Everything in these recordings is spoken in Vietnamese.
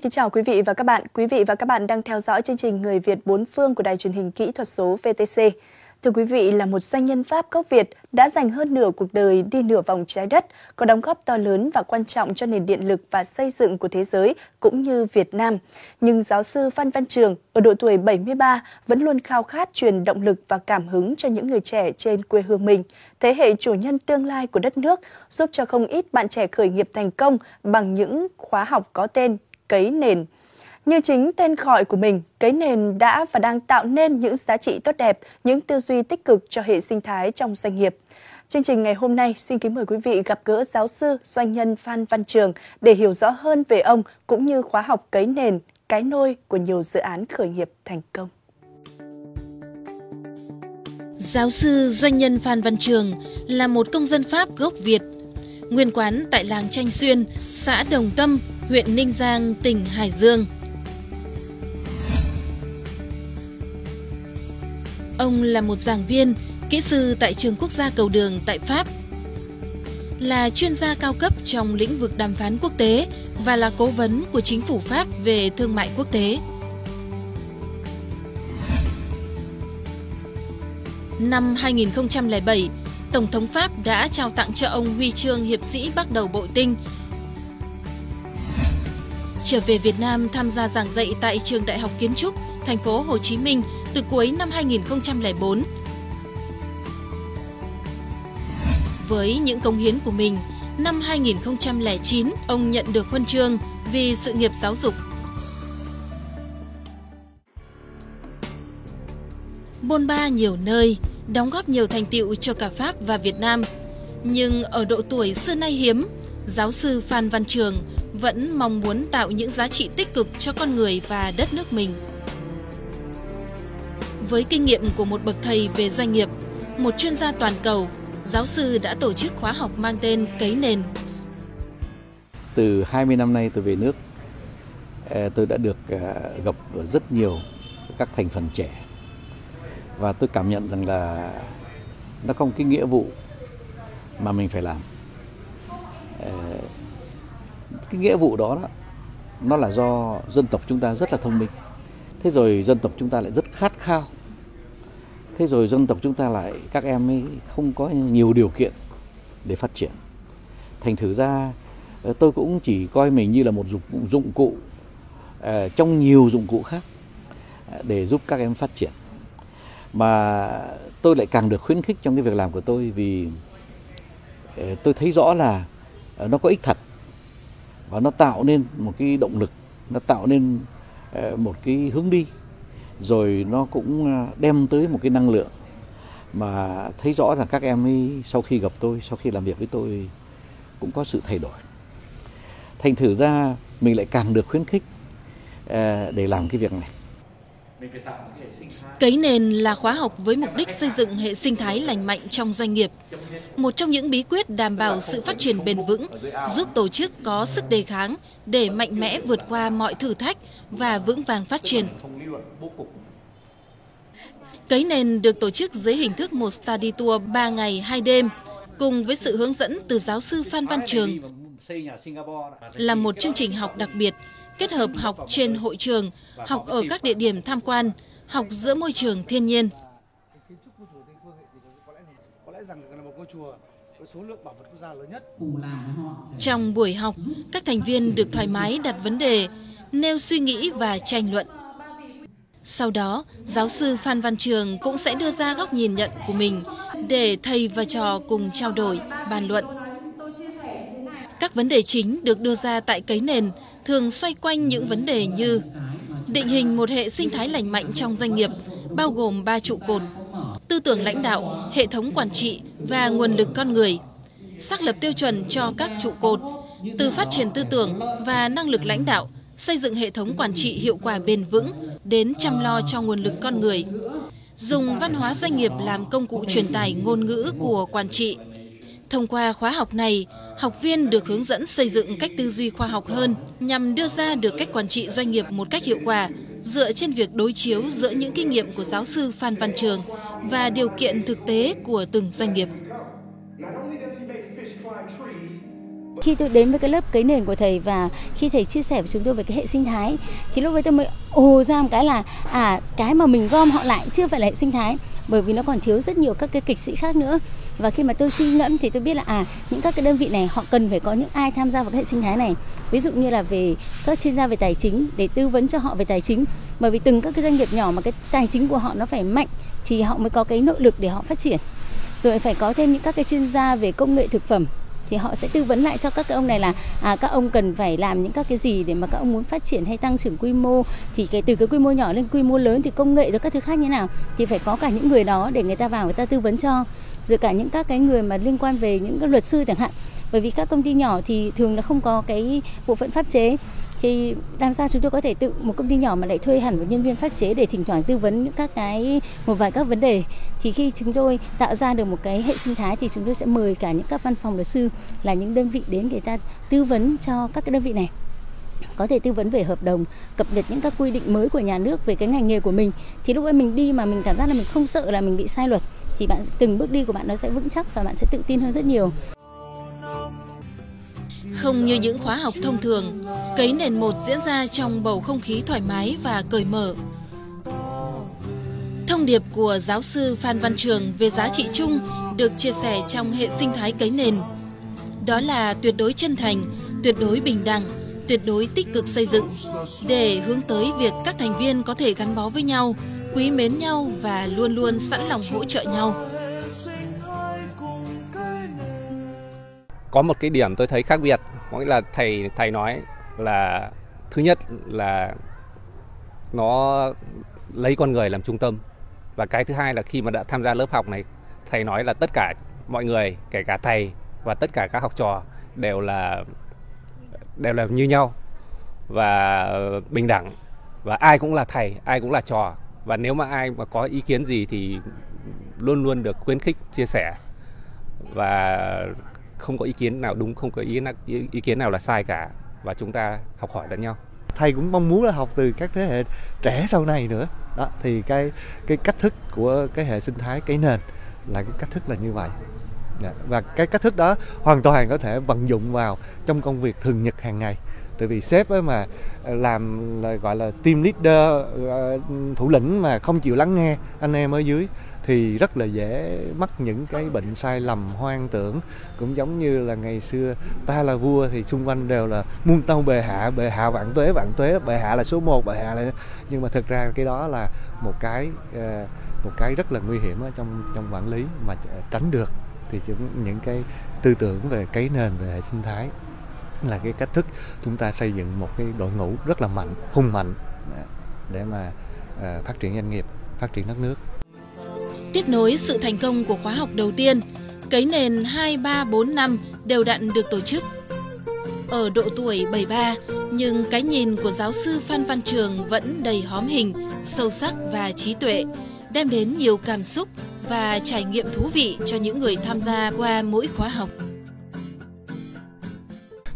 Xin kính chào quý vị và các bạn. Quý vị và các bạn đang theo dõi chương trình Người Việt bốn phương của Đài truyền hình kỹ thuật số VTC. Thưa quý vị, là một doanh nhân Pháp gốc Việt đã dành hơn nửa cuộc đời đi nửa vòng trái đất, có đóng góp to lớn và quan trọng cho nền điện lực và xây dựng của thế giới cũng như Việt Nam. Nhưng giáo sư Phan Văn Trường ở độ tuổi 73 vẫn luôn khao khát truyền động lực và cảm hứng cho những người trẻ trên quê hương mình, thế hệ chủ nhân tương lai của đất nước, giúp cho không ít bạn trẻ khởi nghiệp thành công bằng những khóa học có tên Cấy Nền như chính tên gọi của mình, cấy nền đã và đang tạo nên những giá trị tốt đẹp, những tư duy tích cực cho hệ sinh thái trong doanh nghiệp. Chương trình ngày hôm nay xin kính mời quý vị gặp gỡ giáo sư, doanh nhân Phan Văn Trường để hiểu rõ hơn về ông cũng như khóa học cấy nền, cái nôi của nhiều dự án khởi nghiệp thành công. Giáo sư doanh nhân Phan Văn Trường là một công dân Pháp gốc Việt, nguyên quán tại làng Tranh Xuyên, xã Đồng Tâm, huyện Ninh Giang, tỉnh Hải Dương – Ông là một giảng viên, kỹ sư tại trường quốc gia cầu đường tại Pháp. Là chuyên gia cao cấp trong lĩnh vực đàm phán quốc tế và là cố vấn của chính phủ Pháp về thương mại quốc tế. Năm 2007, Tổng thống Pháp đã trao tặng cho ông huy chương hiệp sĩ bắt đầu bội tinh. Trở về Việt Nam tham gia giảng dạy tại trường Đại học Kiến trúc, thành phố Hồ Chí Minh – từ cuối năm 2004. Với những công hiến của mình, năm 2009 ông nhận được huân chương vì sự nghiệp giáo dục. Bôn ba nhiều nơi, đóng góp nhiều thành tiệu cho cả Pháp và Việt Nam. Nhưng ở độ tuổi xưa nay hiếm, giáo sư Phan Văn Trường vẫn mong muốn tạo những giá trị tích cực cho con người và đất nước mình. Với kinh nghiệm của một bậc thầy về doanh nghiệp, một chuyên gia toàn cầu, giáo sư đã tổ chức khóa học mang tên Cấy Nền. Từ 20 năm nay tôi về nước, ờ, tôi đã được ờ, gặp rất nhiều các thành phần trẻ và tôi cảm nhận rằng là nó có một cái nghĩa vụ mà mình phải làm. Ờ, cái nghĩa vụ đó, đó nó là do dân tộc chúng ta rất là thông minh. Thế rồi dân tộc chúng ta lại rất khát khao. Thế rồi dân tộc chúng ta lại các em ấy không có nhiều điều kiện để phát triển. Thành thử ra ờ, tôi cũng chỉ coi mình như là một dụng, dụng cụ ờ, trong nhiều dụng cụ khác ờ, để giúp các em phát triển. Mà tôi lại càng được khuyến khích trong cái việc làm của tôi vì tôi thấy rõ là nó có ích thật và nó tạo nên một cái động lực, nó tạo nên ờ, một cái hướng đi. Rồi nó cũng ờ, đem tới một cái năng lượng mà thấy rõ rằng các em ấy sau khi gặp tôi, sau khi làm việc với tôi cũng có sự thay đổi. Thành thử ra mình lại càng được khuyến khích ờ, để làm cái việc này. Cấy nền là khóa học với mục đích xây dựng hệ sinh thái lành mạnh trong doanh nghiệp. Một trong những bí quyết đảm bảo sự phát triển bền vững, giúp tổ chức có sức đề kháng để mạnh mẽ vượt qua mọi thử thách và vững vàng phát triển. Cấy nền được tổ chức dưới hình thức một study tour 3 ngày 2 đêm, cùng với sự hướng dẫn từ giáo sư Phan Văn Trường. Là một chương trình học đặc biệt, kết hợp học trên hội trường, học ở các địa điểm tham quan, học giữa môi trường thiên nhiên. Trong buổi học, các thành viên được thoải mái đặt vấn đề, nêu suy nghĩ và tranh luận. Sau đó, giáo sư Phan Văn Trường cũng sẽ đưa ra góc nhìn nhận của mình để thầy và trò cùng trao đổi, bàn luận. Các vấn đề chính được đưa ra tại cấy nền thường xoay quanh những vấn đề như định hình một hệ sinh thái lành mạnh trong doanh nghiệp, bao gồm ba trụ cột, tư tưởng lãnh đạo, hệ thống quản trị và nguồn lực con người, xác lập tiêu chuẩn cho các trụ cột, từ phát triển tư tưởng và năng lực lãnh đạo, xây dựng hệ thống quản trị hiệu quả bền vững đến chăm lo cho nguồn lực con người, dùng văn hóa doanh nghiệp làm công cụ truyền tải ngôn ngữ của quản trị. Thông qua khóa học này, học viên được hướng dẫn xây dựng cách tư duy khoa học hơn nhằm đưa ra được cách quản trị doanh nghiệp một cách hiệu quả dựa trên việc đối chiếu giữa những kinh nghiệm của giáo sư Phan Văn Trường và điều kiện thực tế của từng doanh nghiệp. Khi tôi đến với cái lớp cấy nền của thầy và khi thầy chia sẻ với chúng tôi về cái hệ sinh thái thì lúc ấy tôi mới ồ ra một cái là à cái mà mình gom họ lại chưa phải là hệ sinh thái bởi vì nó còn thiếu rất nhiều các cái kịch sĩ khác nữa và khi mà tôi suy ngẫm thì tôi biết là à những các cái đơn vị này họ cần phải có những ai tham gia vào cái hệ sinh thái này. Ví dụ như là về các chuyên gia về tài chính để tư vấn cho họ về tài chính. Bởi vì từng các cái doanh nghiệp nhỏ mà cái tài chính của họ nó phải mạnh thì họ mới có cái nội lực để họ phát triển. Rồi phải có thêm những các cái chuyên gia về công nghệ thực phẩm thì họ sẽ tư vấn lại cho các cái ông này là à, các ông cần phải làm những các cái gì để mà các ông muốn phát triển hay tăng trưởng quy mô. Thì cái từ cái quy mô nhỏ lên quy mô lớn thì công nghệ rồi các thứ khác như nào thì phải có cả những người đó để người ta vào người ta tư vấn cho. Rồi cả những các cái người mà liên quan về những cái luật sư chẳng hạn. Bởi vì các công ty nhỏ thì thường là không có cái bộ phận pháp chế thì làm sao chúng tôi có thể tự, một công ty nhỏ mà lại thuê hẳn một nhân viên pháp chế để thỉnh thoảng tư vấn những các cái, một vài các vấn đề. Thì khi chúng tôi tạo ra được một cái hệ sinh thái thì chúng tôi sẽ mời cả những các văn phòng luật sư là những đơn vị đến để ta tư vấn cho các cái đơn vị này. Có thể tư vấn về hợp đồng, cập nhật những các quy định mới của nhà nước về cái ngành nghề của mình. Thì lúc ấy mình đi mà mình cảm giác là mình không sợ là mình bị sai luật, thì bạn, từng bước đi của bạn nó sẽ vững chắc và bạn sẽ tự tin hơn rất nhiều không như những khóa học thông thường, cấy nền một diễn ra trong bầu không khí thoải mái và cởi mở. Thông điệp của giáo sư Phan Văn Trường về giá trị chung được chia sẻ trong hệ sinh thái cấy nền. Đó là tuyệt đối chân thành, tuyệt đối bình đẳng, tuyệt đối tích cực xây dựng để hướng tới việc các thành viên có thể gắn bó với nhau, quý mến nhau và luôn luôn sẵn lòng hỗ trợ nhau. Có một cái điểm tôi thấy khác biệt, có nghĩa là thầy thầy nói là thứ nhất là nó lấy con người làm trung tâm, và cái thứ hai là khi mà đã tham gia lớp học này, thầy nói là tất cả mọi người, kể cả thầy và tất cả các học trò đều là đều là như nhau và bình đẳng, và ai cũng là thầy, ai cũng là trò. Và nếu mà ai mà có ý kiến gì thì luôn luôn được khuyến khích, chia sẻ. Và không có ý kiến nào đúng, không có ý ý kiến nào là sai cả, và chúng ta học hỏi lẫn nhau. Thầy cũng mong muốn là học từ các thế hệ trẻ sau này nữa. Đó, thì cái cái cách thức của cái hệ sinh thái, cái nền là cái cách thức là như vậy. Dạ, và cái cách thức đó hoàn toàn có thể vận dụng vào trong công việc thường nhật hàng ngày tại vì sếp ấy mà làm là gọi là team leader ờ, thủ lĩnh mà không chịu lắng nghe anh em ở dưới thì rất là dễ mắc những cái bệnh sai lầm, hoang tưởng. Cũng giống như là ngày xưa ta là vua thì xung quanh đều là muôn tâu bề hạ bề hạ vạn tuế vạn tuế bề hạ là số 1 bề hạ là nhưng mà thực ra cái đó là một cái ờ, một cái rất là nguy hiểm ở trong trong quản lý mà ờ, tránh được. Thì những cái tư tưởng về cấy nền, về hệ sinh thái là cái cách thức chúng ta xây dựng một cái đội ngũ rất là mạnh hùng mạnh để mà à, phát triển doanh nghiệp phát triển đất nước Tiếp nối sự thành công của khóa học đầu tiên, cấy nền 2, 3, 4 năm đều đặn được tổ chức. Ở độ tuổi 73, nhưng cái nhìn của giáo sư Phan Văn Trường vẫn đầy hóm hình, sâu sắc và trí tuệ, đem đến nhiều cảm xúc và trải nghiệm thú vị cho những người tham gia qua mỗi khóa học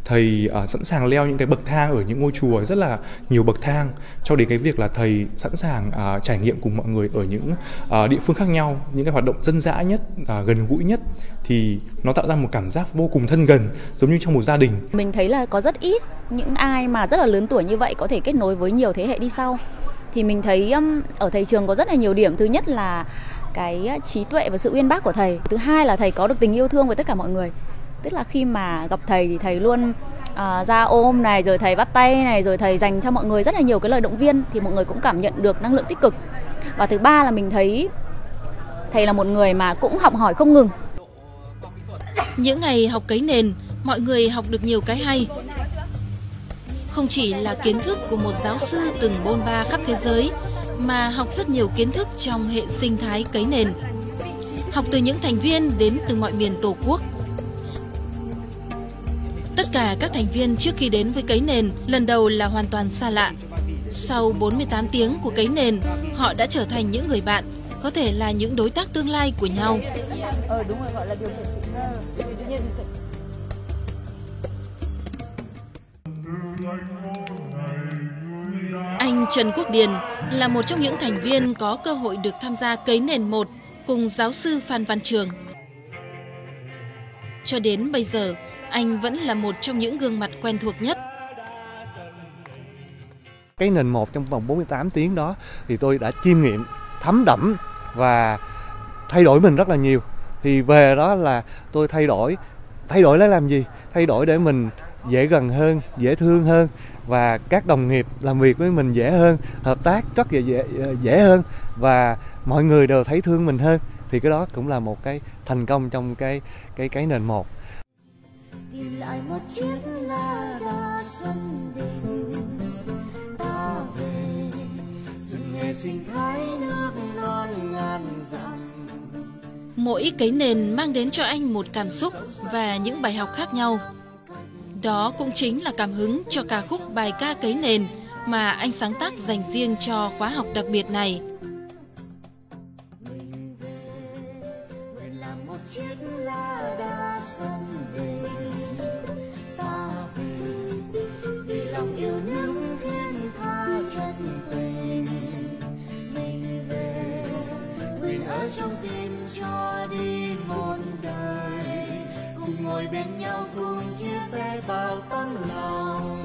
thầy uh, sẵn sàng leo những cái bậc thang ở những ngôi chùa rất là nhiều bậc thang cho đến cái việc là thầy sẵn sàng uh, trải nghiệm cùng mọi người ở những uh, địa phương khác nhau những cái hoạt động dân dã nhất uh, gần gũi nhất thì nó tạo ra một cảm giác vô cùng thân gần giống như trong một gia đình. Mình thấy là có rất ít những ai mà rất là lớn tuổi như vậy có thể kết nối với nhiều thế hệ đi sau. Thì mình thấy um, ở thầy trường có rất là nhiều điểm. Thứ nhất là cái trí tuệ và sự uyên bác của thầy. Thứ hai là thầy có được tình yêu thương với tất cả mọi người tức là khi mà gặp thầy thì thầy luôn à, ra ôm này rồi thầy bắt tay này rồi thầy dành cho mọi người rất là nhiều cái lời động viên thì mọi người cũng cảm nhận được năng lượng tích cực. Và thứ ba là mình thấy thầy là một người mà cũng học hỏi không ngừng. Những ngày học cấy nền mọi người học được nhiều cái hay. Không chỉ là kiến thức của một giáo sư từng bôn ba khắp thế giới mà học rất nhiều kiến thức trong hệ sinh thái cấy nền. Học từ những thành viên đến từ mọi miền tổ quốc. Tất cả các thành viên trước khi đến với cấy nền lần đầu là hoàn toàn xa lạ. Sau 48 tiếng của cấy nền, họ đã trở thành những người bạn, có thể là những đối tác tương lai của nhau. Ờ đúng rồi gọi là điều khiển Anh Trần Quốc Điền là một trong những thành viên có cơ hội được tham gia cấy nền một cùng giáo sư Phan Văn Trường. Cho đến bây giờ, anh vẫn là một trong những gương mặt quen thuộc nhất. Cái nền một trong vòng 48 tiếng đó thì tôi đã chiêm nghiệm, thấm đẫm và thay đổi mình rất là nhiều. Thì về đó là tôi thay đổi, thay đổi để làm gì? Thay đổi để mình dễ gần hơn, dễ thương hơn và các đồng nghiệp làm việc với mình dễ hơn, hợp tác rất là dễ ờ, dễ hơn và mọi người đều thấy thương mình hơn thì cái đó cũng là một cái thành công trong cái cái cái nền một tìm lại một chiếc lá đa xuân đình. Ta về rừng nghề sinh thái nước non ngàn dặm. Mỗi cái nền mang đến cho anh một cảm xúc và những bài học khác nhau. Đó cũng chính là cảm hứng cho ca khúc bài ca cấy nền mà anh sáng tác dành riêng cho khóa học đặc biệt này. Trong tim cho đi một đời. Cùng ngồi bên nhau, cùng chia sẻ bao tấm lòng.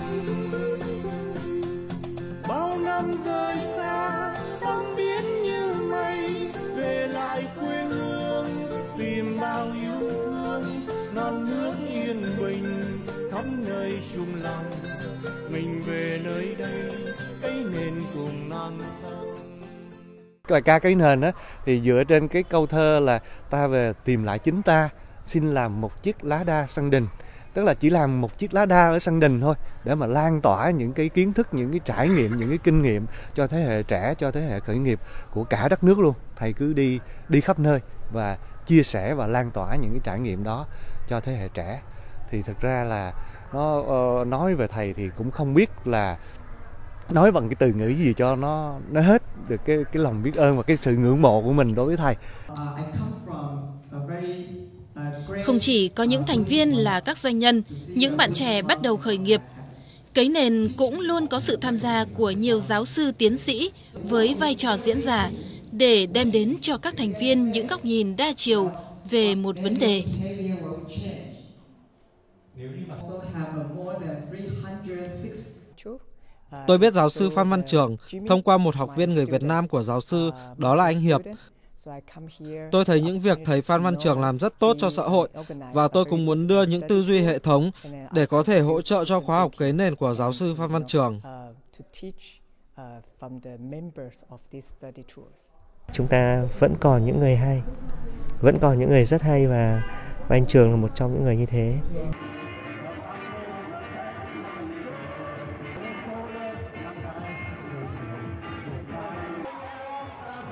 Bao năm rời xa tâm biến như mây về lại quê hương, tìm bao yêu thương, non nước yên bình khắp nơi chung lòng. Mình về nơi đây cây nền cùng non sông bài ca cái nền á thì dựa trên cái câu thơ là ta về tìm lại chính ta xin làm một chiếc lá đa sân đình. Tức là chỉ làm một chiếc lá đa ở sân đình thôi để mà lan tỏa những cái kiến thức những cái trải nghiệm những cái kinh nghiệm cho thế hệ trẻ cho thế hệ khởi nghiệp của cả đất nước luôn. Thầy cứ đi đi khắp nơi và chia sẻ và lan tỏa những cái trải nghiệm đó cho thế hệ trẻ. Thì thực ra là nó uh, nói về thầy thì cũng không biết là nói bằng cái từ ngữ gì cho nó nó hết được cái cái lòng biết ơn và cái sự ngưỡng mộ của mình đối với thầy. Không chỉ có những thành viên là các doanh nhân, những bạn trẻ bắt đầu khởi nghiệp, cấy nền cũng luôn có sự tham gia của nhiều giáo sư tiến sĩ với vai trò diễn giả để đem đến cho các thành viên những góc nhìn đa chiều về một vấn đề. Tôi biết giáo sư Phan Văn Trường thông qua một học viên người Việt Nam của giáo sư, đó là anh Hiệp. Tôi thấy những việc thầy Phan Văn Trường làm rất tốt cho xã hội và tôi cũng muốn đưa những tư duy hệ thống để có thể hỗ trợ cho khóa học kế nền của giáo sư Phan Văn Trường. Chúng ta vẫn còn những người hay, vẫn còn những người rất hay và, và anh Trường là một trong những người như thế.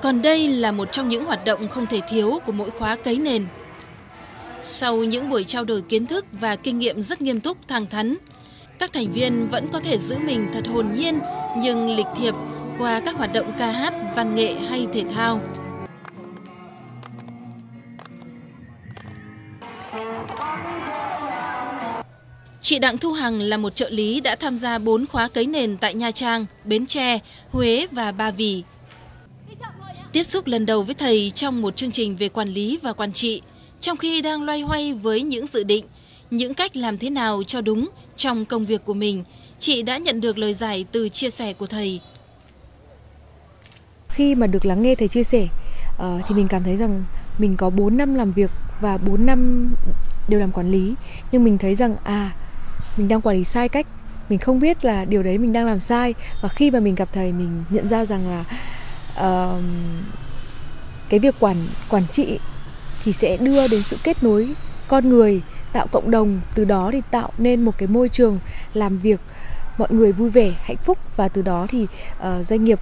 Còn đây là một trong những hoạt động không thể thiếu của mỗi khóa cấy nền. Sau những buổi trao đổi kiến thức và kinh nghiệm rất nghiêm túc, thẳng thắn, các thành viên vẫn có thể giữ mình thật hồn nhiên nhưng lịch thiệp qua các hoạt động ca hát, văn nghệ hay thể thao. Chị Đặng Thu Hằng là một trợ lý đã tham gia 4 khóa cấy nền tại Nha Trang, Bến Tre, Huế và Ba Vì. Tiếp xúc lần đầu với thầy trong một chương trình về quản lý và quản trị, trong khi đang loay hoay với những dự định, những cách làm thế nào cho đúng trong công việc của mình, chị đã nhận được lời giải từ chia sẻ của thầy. Khi mà được lắng nghe thầy chia sẻ, uh, thì mình cảm thấy rằng mình có 4 năm làm việc và 4 năm đều làm quản lý, nhưng mình thấy rằng à mình đang quản lý sai cách, mình không biết là điều đấy mình đang làm sai. Và khi mà mình gặp thầy mình nhận ra rằng là uh, cái việc quản quản trị thì sẽ đưa đến sự kết nối con người tạo cộng đồng từ đó thì tạo nên một cái môi trường làm việc mọi người vui vẻ hạnh phúc và từ đó thì uh, doanh nghiệp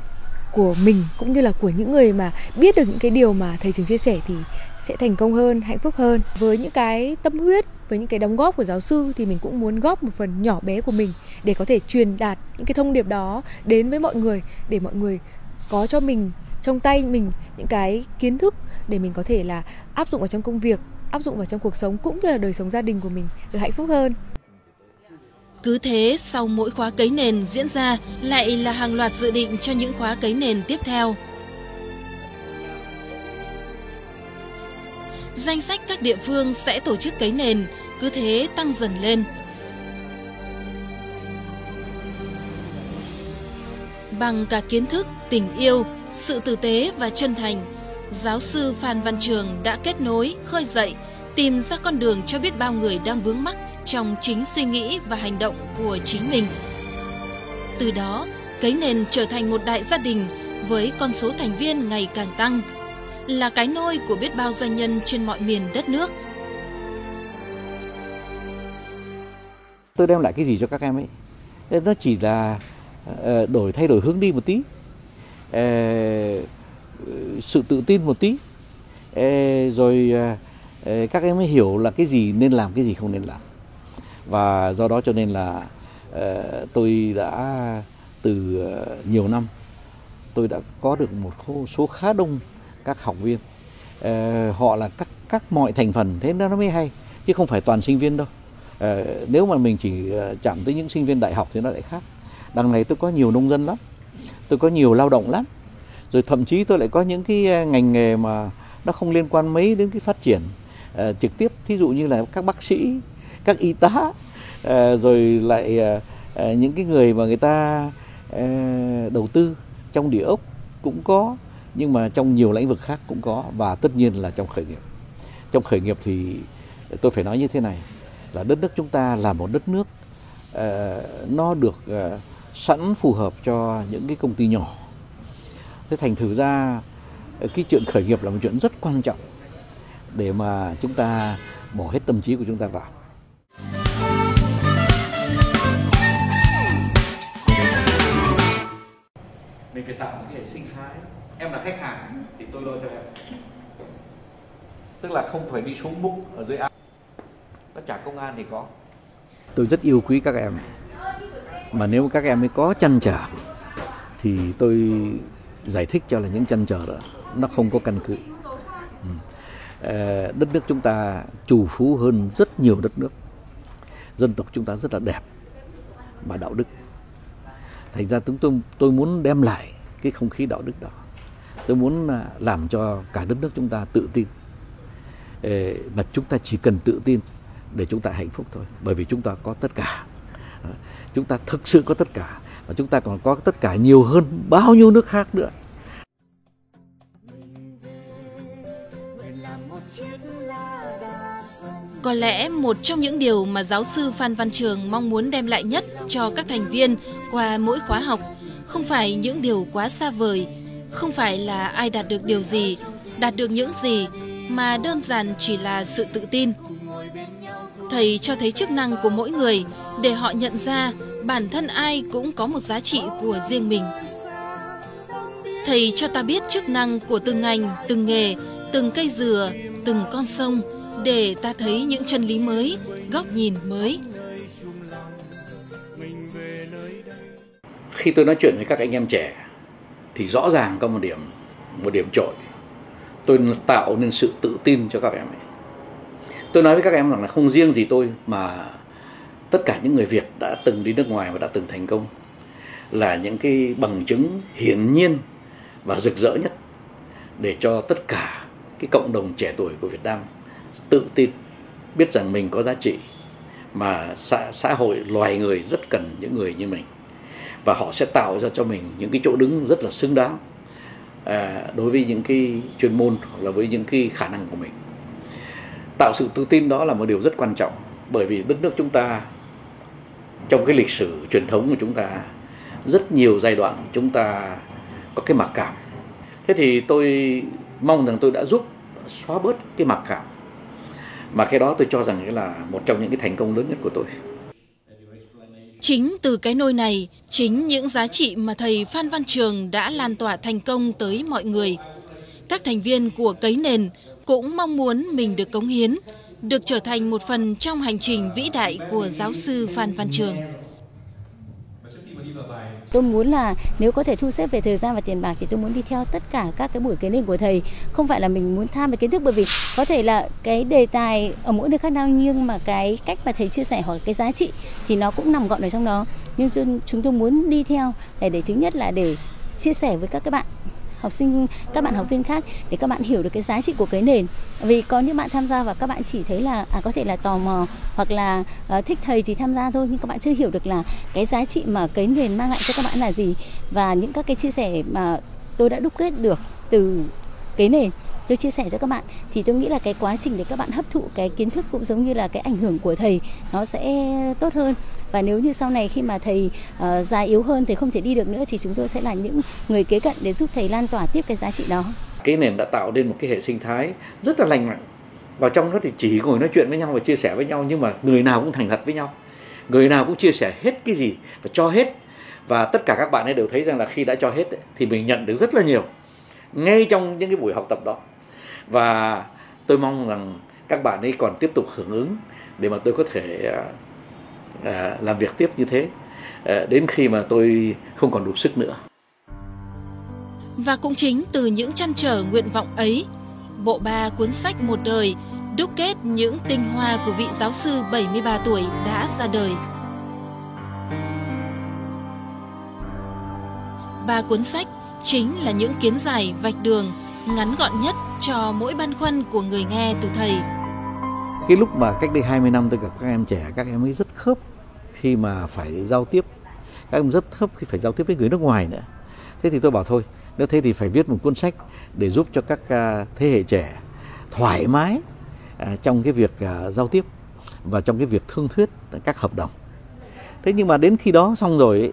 của mình cũng như là của những người mà biết được những cái điều mà thầy trường chia sẻ thì sẽ thành công hơn hạnh phúc hơn. Với những cái tâm huyết với những cái đóng góp của giáo sư thì mình cũng muốn góp một phần nhỏ bé của mình để có thể truyền đạt những cái thông điệp đó đến với mọi người để mọi người có cho mình trong tay mình những cái kiến thức để mình có thể là áp dụng vào trong công việc, áp dụng vào trong cuộc sống cũng như là đời sống gia đình của mình. Được hạnh phúc hơn. Cứ thế, sau mỗi khóa cấy nền diễn ra, lại là hàng loạt dự định cho những khóa cấy nền tiếp theo. Danh sách các địa phương sẽ tổ chức cấy nền, cứ thế tăng dần lên. Bằng cả kiến thức, tình yêu, sự tử tế và chân thành, giáo sư Phan Văn Trường đã kết nối, khơi dậy, tìm ra con đường cho biết bao người đang vướng mắc trong chính suy nghĩ và hành động của chính mình. Từ đó, cấy nền trở thành một đại gia đình với con số thành viên ngày càng tăng, là cái nôi của biết bao doanh nhân trên mọi miền đất nước. Tôi đem lại cái gì cho các em ấy? Nó chỉ là Ờ, đổi thay đổi hướng đi một tí, ờ, sự tự tin một tí, ờ, rồi các em mới hiểu là cái gì nên làm, cái gì không nên làm. Và do đó cho nên là tôi đã từ nhiều năm tôi đã có được một số khá đông các học viên. Họ là các các mọi thành phần thế nó mới hay chứ không phải toàn sinh viên đâu. Nếu mà mình chỉ chạm tới những sinh viên đại học thì nó lại khác đằng này tôi có nhiều nông dân lắm tôi có nhiều lao động lắm. Rồi thậm chí tôi lại có những cái ờ, ngành nghề mà nó không liên quan mấy đến cái phát triển à, trực tiếp. Thí dụ như là các bác sĩ các y tá à, rồi lại à, những cái người mà người ta à, đầu tư trong địa ốc cũng có nhưng mà trong nhiều lĩnh vực khác cũng có và tất nhiên là trong khởi nghiệp. Trong khởi nghiệp thì tôi phải nói như thế này là đất nước chúng ta là một đất nước uh, nó được uh, sẵn phù hợp cho những cái công ty nhỏ. Thế thành thử ra cái chuyện khởi nghiệp là một chuyện rất quan trọng để mà chúng ta bỏ hết tâm trí của chúng ta vào. Mình phải tạo một cái hệ sinh thái. Em là khách hàng thì tôi lo cho em. Tức là không phải đi xuống bụng ở dưới áo nó trả công an thì có. Tôi rất yêu quý các em mà nếu các em ấy có chăn trở thì tôi giải thích cho là những chăn trở đó, nó không có căn cứ. Ừ. Ờ, đất nước chúng ta chủ phú hơn rất nhiều đất nước. Dân tộc chúng ta rất là đẹp và đạo đức. Thành ra chúng tôi tôi muốn đem lại cái không khí đạo đức đó. Tôi muốn à, làm cho cả đất nước chúng ta tự tin. Ờ, mà chúng ta chỉ cần tự tin để chúng ta hạnh phúc thôi, bởi vì chúng ta có tất cả chúng ta thực sự có tất cả và chúng ta còn có tất cả nhiều hơn bao nhiêu nước khác nữa Có lẽ một trong những điều mà giáo sư Phan Văn Trường mong muốn đem lại nhất cho các thành viên qua mỗi khóa học không phải những điều quá xa vời, không phải là ai đạt được điều gì, đạt được những gì, mà đơn giản chỉ là sự tự tin. Thầy cho thấy chức năng của mỗi người để họ nhận ra bản thân ai cũng có một giá trị của riêng mình. Thầy cho ta biết chức năng của từng ngành, từng nghề, từng cây dừa, từng con sông để ta thấy những chân lý mới, góc nhìn mới. Khi tôi nói chuyện với các anh em trẻ thì rõ ràng có một điểm một điểm trội. Tôi tạo nên sự tự tin cho các em ấy. Tôi nói với các em rằng là không riêng gì tôi mà tất cả những người Việt đã từng đi nước ngoài và đã từng thành công là những cái bằng chứng hiển nhiên và rực rỡ nhất để cho tất cả cái cộng đồng trẻ tuổi của Việt Nam tự tin biết rằng mình có giá trị mà xã, xã hội loài người rất cần những người như mình. Và họ sẽ tạo ra cho mình những cái chỗ đứng rất là xứng đáng à, đối với những cái chuyên môn hoặc là với những cái khả năng của mình. Tạo sự tự tin đó là một điều rất quan trọng bởi vì đất nước chúng ta trong cái lịch sử truyền thống của chúng ta rất nhiều giai đoạn chúng ta có cái mặc cảm. Thế thì tôi mong rằng tôi đã giúp xóa bớt cái mặc cảm. Mà cái đó tôi cho rằng là một trong những cái thành công lớn nhất của tôi. Chính từ cái nôi này, chính những giá trị mà thầy Phan Văn Trường đã lan tỏa thành công tới mọi người. Các thành viên của Cấy Nền cũng mong muốn mình được cống hiến, được trở thành một phần trong hành trình vĩ đại của giáo sư Phan Văn Trường. Tôi muốn là nếu có thể thu xếp về thời gian và tiền bạc thì tôi muốn đi theo tất cả các cái buổi kiến định của thầy. Không phải là mình muốn tham về kiến thức bởi vì có thể là cái đề tài ở mỗi nơi khác nhau nhưng mà cái cách mà thầy chia sẻ hoặc cái giá trị thì nó cũng nằm gọn ở trong đó. Nhưng chúng tôi muốn đi theo để để, thứ nhất là để chia sẻ với các cái bạn học sinh các bạn học viên khác để các bạn hiểu được cái giá trị của cái nền. Vì có những bạn tham gia và các bạn chỉ thấy là à, có thể là tò mò hoặc là uh, thích thầy thì tham gia thôi nhưng các bạn chưa hiểu được là cái giá trị mà cái nền mang lại cho các bạn là gì. Và những các cái chia sẻ mà tôi đã đúc kết được từ cái nền tôi chia sẻ cho các bạn. Thì tôi nghĩ là cái quá trình để các bạn hấp thụ cái kiến thức cũng giống như là cái ảnh hưởng của thầy nó sẽ tốt hơn. Và nếu như sau này khi mà thầy uh, già yếu hơn thầy không thể đi được nữa thì chúng tôi sẽ là những người kế cận để giúp thầy lan tỏa tiếp cái giá trị đó. Cái nền đã tạo nên một cái hệ sinh thái rất là lành mạnh. Vào trong đó thì chỉ ngồi nói chuyện với nhau và chia sẻ với nhau nhưng mà người nào cũng thành thật với nhau. Người nào cũng chia sẻ hết cái gì và cho hết. Và tất cả các bạn ấy đều thấy rằng là khi đã cho hết thì mình nhận được rất là nhiều. Ngay trong những cái buổi học tập đó và tôi mong rằng các bạn ấy còn tiếp tục hưởng ứng để mà tôi có thể à, à, làm việc tiếp như thế à, đến khi mà tôi không còn đủ sức nữa. Và cũng chính từ những chăn trở nguyện vọng ấy, bộ ba cuốn sách một đời đúc kết những tinh hoa của vị giáo sư 73 tuổi đã ra đời. Ba cuốn sách chính là những kiến giải vạch đường ngắn gọn nhất cho mỗi băn khoăn của người nghe từ thầy. Cái lúc mà cách đây 20 năm tôi gặp các em trẻ, các em ấy rất khớp khi mà phải giao tiếp. Các em rất khớp khi phải giao tiếp với người nước ngoài nữa. Thế thì tôi bảo thôi, nếu thế thì phải viết một cuốn sách để giúp cho các à, thế hệ trẻ thoải mái à, trong cái việc à, giao tiếp và trong cái việc thương thuyết các hợp đồng. Thế nhưng mà đến khi đó xong rồi ấy,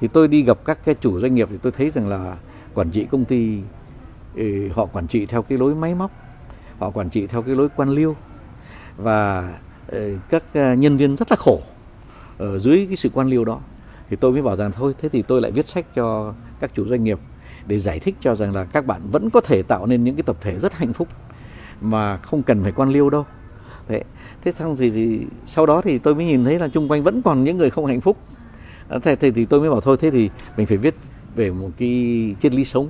thì tôi đi gặp các cái chủ doanh nghiệp thì tôi thấy rằng là quản trị công ty họ quản trị theo cái lối máy móc họ quản trị theo cái lối quan liêu. Và ờ, các ờ, nhân viên rất là khổ ở dưới cái sự quan liêu đó. Thì tôi mới bảo rằng thôi thế thì tôi lại viết sách cho các chủ doanh nghiệp để giải thích cho rằng là các bạn vẫn có thể tạo nên những cái tập thể rất hạnh phúc mà không cần phải quan liêu đâu. Thế thế xong thì, thì sau đó thì tôi mới nhìn thấy là chung quanh vẫn còn những người không hạnh phúc. Ờ, thế, thế thì tôi mới bảo thôi thế thì mình phải viết về một cái triết lý sống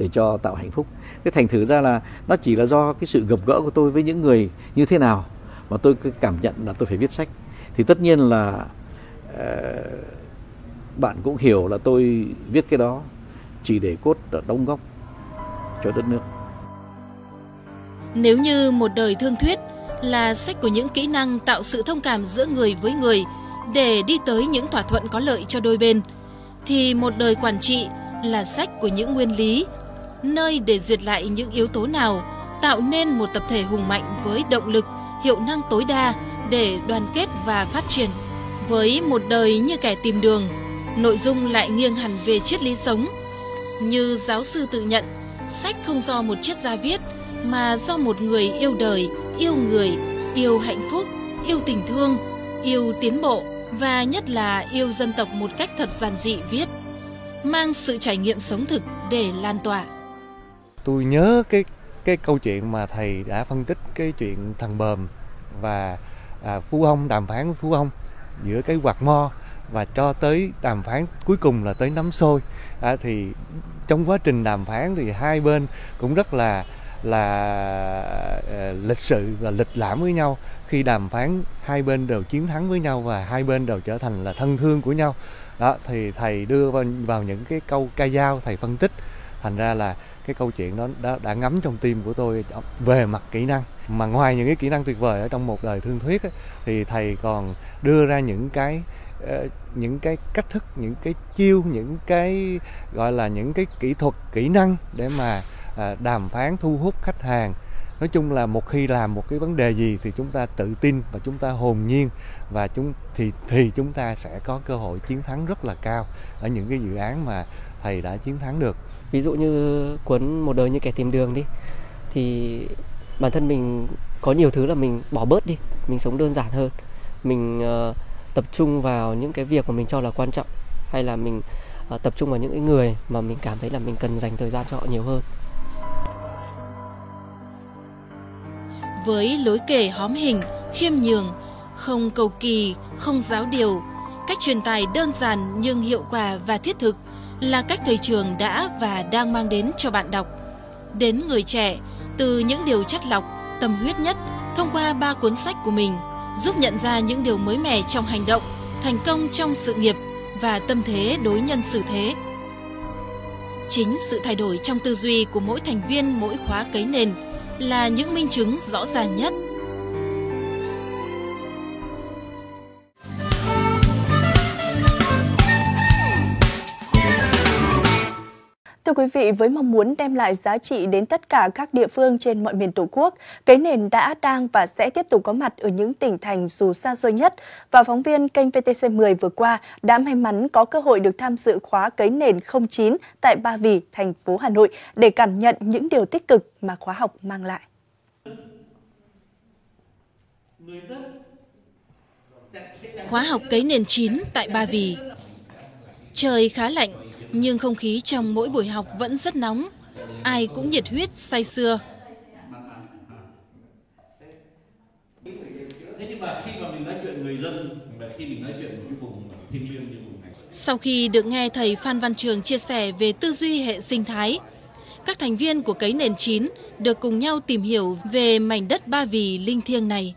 để cho tạo hạnh phúc. Thế thành thử ra là nó chỉ là do cái sự gặp gỡ của tôi với những người như thế nào mà tôi cứ cảm nhận là tôi phải viết sách. Thì tất nhiên là uh, bạn cũng hiểu là tôi viết cái đó chỉ để cốt đóng góp cho đất nước. Nếu như một đời thương thuyết là sách của những kỹ năng tạo sự thông cảm giữa người với người để đi tới những thỏa thuận có lợi cho đôi bên thì một đời quản trị là sách của những nguyên lý nơi để duyệt lại những yếu tố nào tạo nên một tập thể hùng mạnh với động lực hiệu năng tối đa để đoàn kết và phát triển với một đời như kẻ tìm đường nội dung lại nghiêng hẳn về triết lý sống như giáo sư tự nhận sách không do một triết gia viết mà do một người yêu đời yêu người yêu hạnh phúc yêu tình thương yêu tiến bộ và nhất là yêu dân tộc một cách thật giản dị viết, mang sự trải nghiệm sống thực để lan tỏa. Tôi nhớ cái cái câu chuyện mà thầy đã phân tích cái chuyện thằng bờm và à, phú ông đàm phán phú ông giữa cái quạt mo và cho tới đàm phán cuối cùng là tới nắm sôi à, thì trong quá trình đàm phán thì hai bên cũng rất là là uh, lịch sự và lịch lãm với nhau. Khi đàm phán hai bên đều chiến thắng với nhau và hai bên đều trở thành là thân thương của nhau. Đó thì thầy đưa vào, vào những cái câu ca dao thầy phân tích. Thành ra là cái câu chuyện đó đã, đã ngấm trong tim của tôi về mặt kỹ năng. Mà ngoài những cái kỹ năng tuyệt vời ở trong một đời thương thuyết ấy, thì thầy còn đưa ra những cái ờ, những cái cách thức những cái chiêu những cái gọi là những cái kỹ thuật kỹ năng để mà ờ, đàm phán thu hút khách hàng. Nói chung là một khi làm một cái vấn đề gì thì chúng ta tự tin và chúng ta hồn nhiên và chúng thì thì chúng ta sẽ có cơ hội chiến thắng rất là cao ở những cái dự án mà thầy đã chiến thắng được ví dụ như cuốn một đời như kẻ tìm đường đi thì bản thân mình có nhiều thứ là mình bỏ bớt đi mình sống đơn giản hơn. Mình uh, tập trung vào những cái việc mà mình cho là quan trọng hay là mình uh, tập trung vào những cái người mà mình cảm thấy là mình cần dành thời gian cho họ nhiều hơn. Với lối kể hóm hình, khiêm nhường, không cầu kỳ, không giáo điều, cách truyền tài đơn giản nhưng hiệu quả và thiết thực là cách thầy trường đã và đang mang đến cho bạn đọc. Đến người trẻ, từ những điều chất lọc, tâm huyết nhất thông qua ba cuốn sách của mình, giúp nhận ra những điều mới mẻ trong hành động, thành công trong sự nghiệp và tâm thế đối nhân xử thế. Chính sự thay đổi trong tư duy của mỗi thành viên mỗi khóa cấy nền là những minh chứng rõ ràng nhất. Thưa quý vị, với mong muốn đem lại giá trị đến tất cả các địa phương trên mọi miền Tổ quốc, Cấy Nền đã, đang và sẽ tiếp tục có mặt ở những tỉnh thành dù xa xôi nhất. Và phóng viên kênh VTC10 vừa qua đã may mắn có cơ hội được tham dự khóa Cấy Nền 09 tại Ba Vì, thành phố Hà Nội để cảm nhận những điều tích cực mà khóa học mang lại. Khóa học cấy nền 9 tại Ba Vì Trời khá lạnh, nhưng không khí trong mỗi buổi học vẫn rất nóng. Ai cũng nhiệt huyết, say sưa. Thế nhưng mà khi mà mình nói chuyện người dân và khi mình nói chuyện vùng thiêng liêng như vùng này. Sau khi được nghe thầy Phan Văn Trường chia sẻ về tư duy hệ sinh thái, các thành viên của cấy nền 9 được cùng nhau tìm hiểu về mảnh đất Ba Vì linh thiêng này.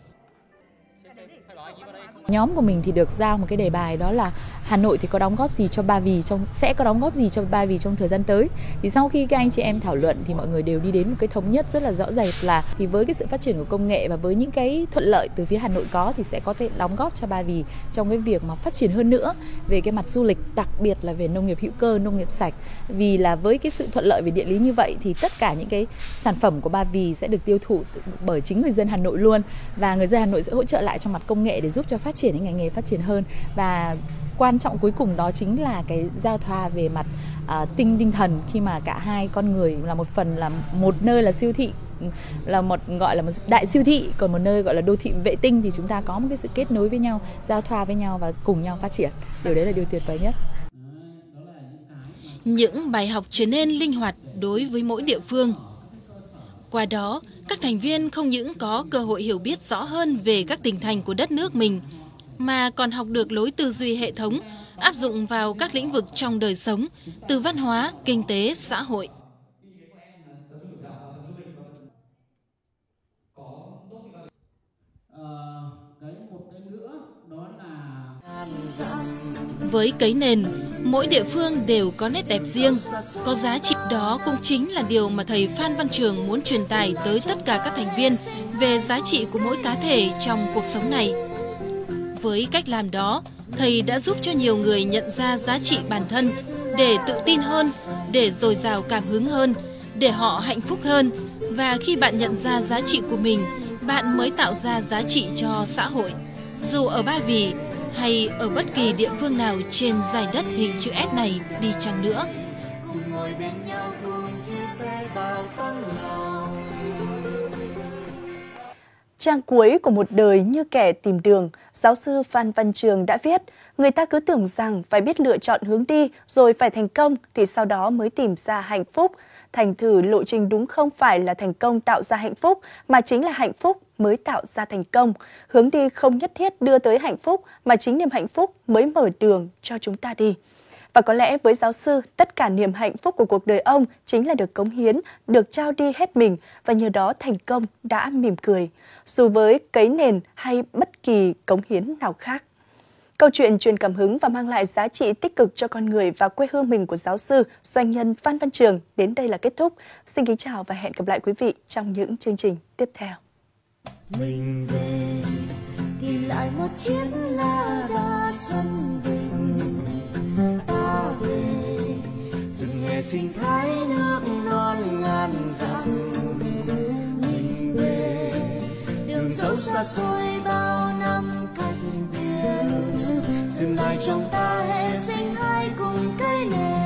Nhóm của mình thì được giao một cái đề bài đó là Hà Nội thì có đóng góp gì cho Ba Vì trong sẽ có đóng góp gì cho Ba Vì trong thời gian tới. Thì sau khi các anh chị em thảo luận thì mọi người đều đi đến một cái thống nhất rất là rõ rệt là thì với cái sự phát triển của công nghệ và với những cái thuận lợi từ phía Hà Nội có thì sẽ có thể đóng góp cho Ba Vì trong cái việc mà phát triển hơn nữa về cái mặt du lịch, đặc biệt là về nông nghiệp hữu cơ, nông nghiệp sạch. Vì là với cái sự thuận lợi về địa lý như vậy thì tất cả những cái sản phẩm của Ba Vì sẽ được tiêu thụ bởi chính người dân Hà Nội luôn và người dân Hà Nội sẽ hỗ trợ lại trong mặt công nghệ để giúp cho phát triển những ngành nghề phát triển hơn và quan trọng cuối cùng đó chính là cái giao thoa về mặt à, tinh tinh thần khi mà cả hai con người là một phần là một nơi là siêu thị là một gọi là một đại siêu thị còn một nơi gọi là đô thị vệ tinh thì chúng ta có một cái sự kết nối với nhau giao thoa với nhau và cùng nhau phát triển. Điều đấy là điều tuyệt vời nhất. Những bài học trở nên linh hoạt đối với mỗi địa phương. Qua đó các thành viên không những có cơ hội hiểu biết rõ hơn về các tỉnh thành của đất nước mình mà còn học được lối tư duy hệ thống áp dụng vào các lĩnh vực trong đời sống từ văn hóa kinh tế xã hội. Với cấy nền mỗi địa phương đều có nét đẹp riêng. Có giá trị đó cũng chính là điều mà thầy phan văn trường muốn truyền tải tới tất cả các thành viên về giá trị của mỗi cá thể trong cuộc sống này với cách làm đó, thầy đã giúp cho nhiều người nhận ra giá trị bản thân để tự tin hơn, để dồi dào cảm hứng hơn, để họ hạnh phúc hơn. Và khi bạn nhận ra giá trị của mình, bạn mới tạo ra giá trị cho xã hội. Dù ở Ba Vì hay ở bất kỳ địa phương nào trên giải đất hình chữ S này đi chăng nữa. Trang cuối của một đời như kẻ tìm đường, giáo sư Phan Văn Trường đã viết, người ta cứ tưởng rằng phải biết lựa chọn hướng đi rồi phải thành công thì sau đó mới tìm ra hạnh phúc. Thành thử lộ trình đúng không phải là thành công tạo ra hạnh phúc mà chính là hạnh phúc mới tạo ra thành công. Hướng đi không nhất thiết đưa tới hạnh phúc mà chính niềm hạnh phúc mới mở đường cho chúng ta đi. Và có lẽ với giáo sư, tất cả niềm hạnh phúc của cuộc đời ông chính là được cống hiến, được trao đi hết mình và nhờ đó thành công đã mỉm cười, dù với cấy nền hay bất kỳ cống hiến nào khác. Câu chuyện truyền cảm hứng và mang lại giá trị tích cực cho con người và quê hương mình của giáo sư, doanh nhân Phan Văn Trường đến đây là kết thúc. Xin kính chào và hẹn gặp lại quý vị trong những chương trình tiếp theo. Mình về tìm lại một chiếc lá đa xuân về. sinh thái nước non ngàn dặm. Mình về, đường dẫu xa xôi bao năm cách biệt. Tương lai trong ta, hệ sinh thái cùng cây nền.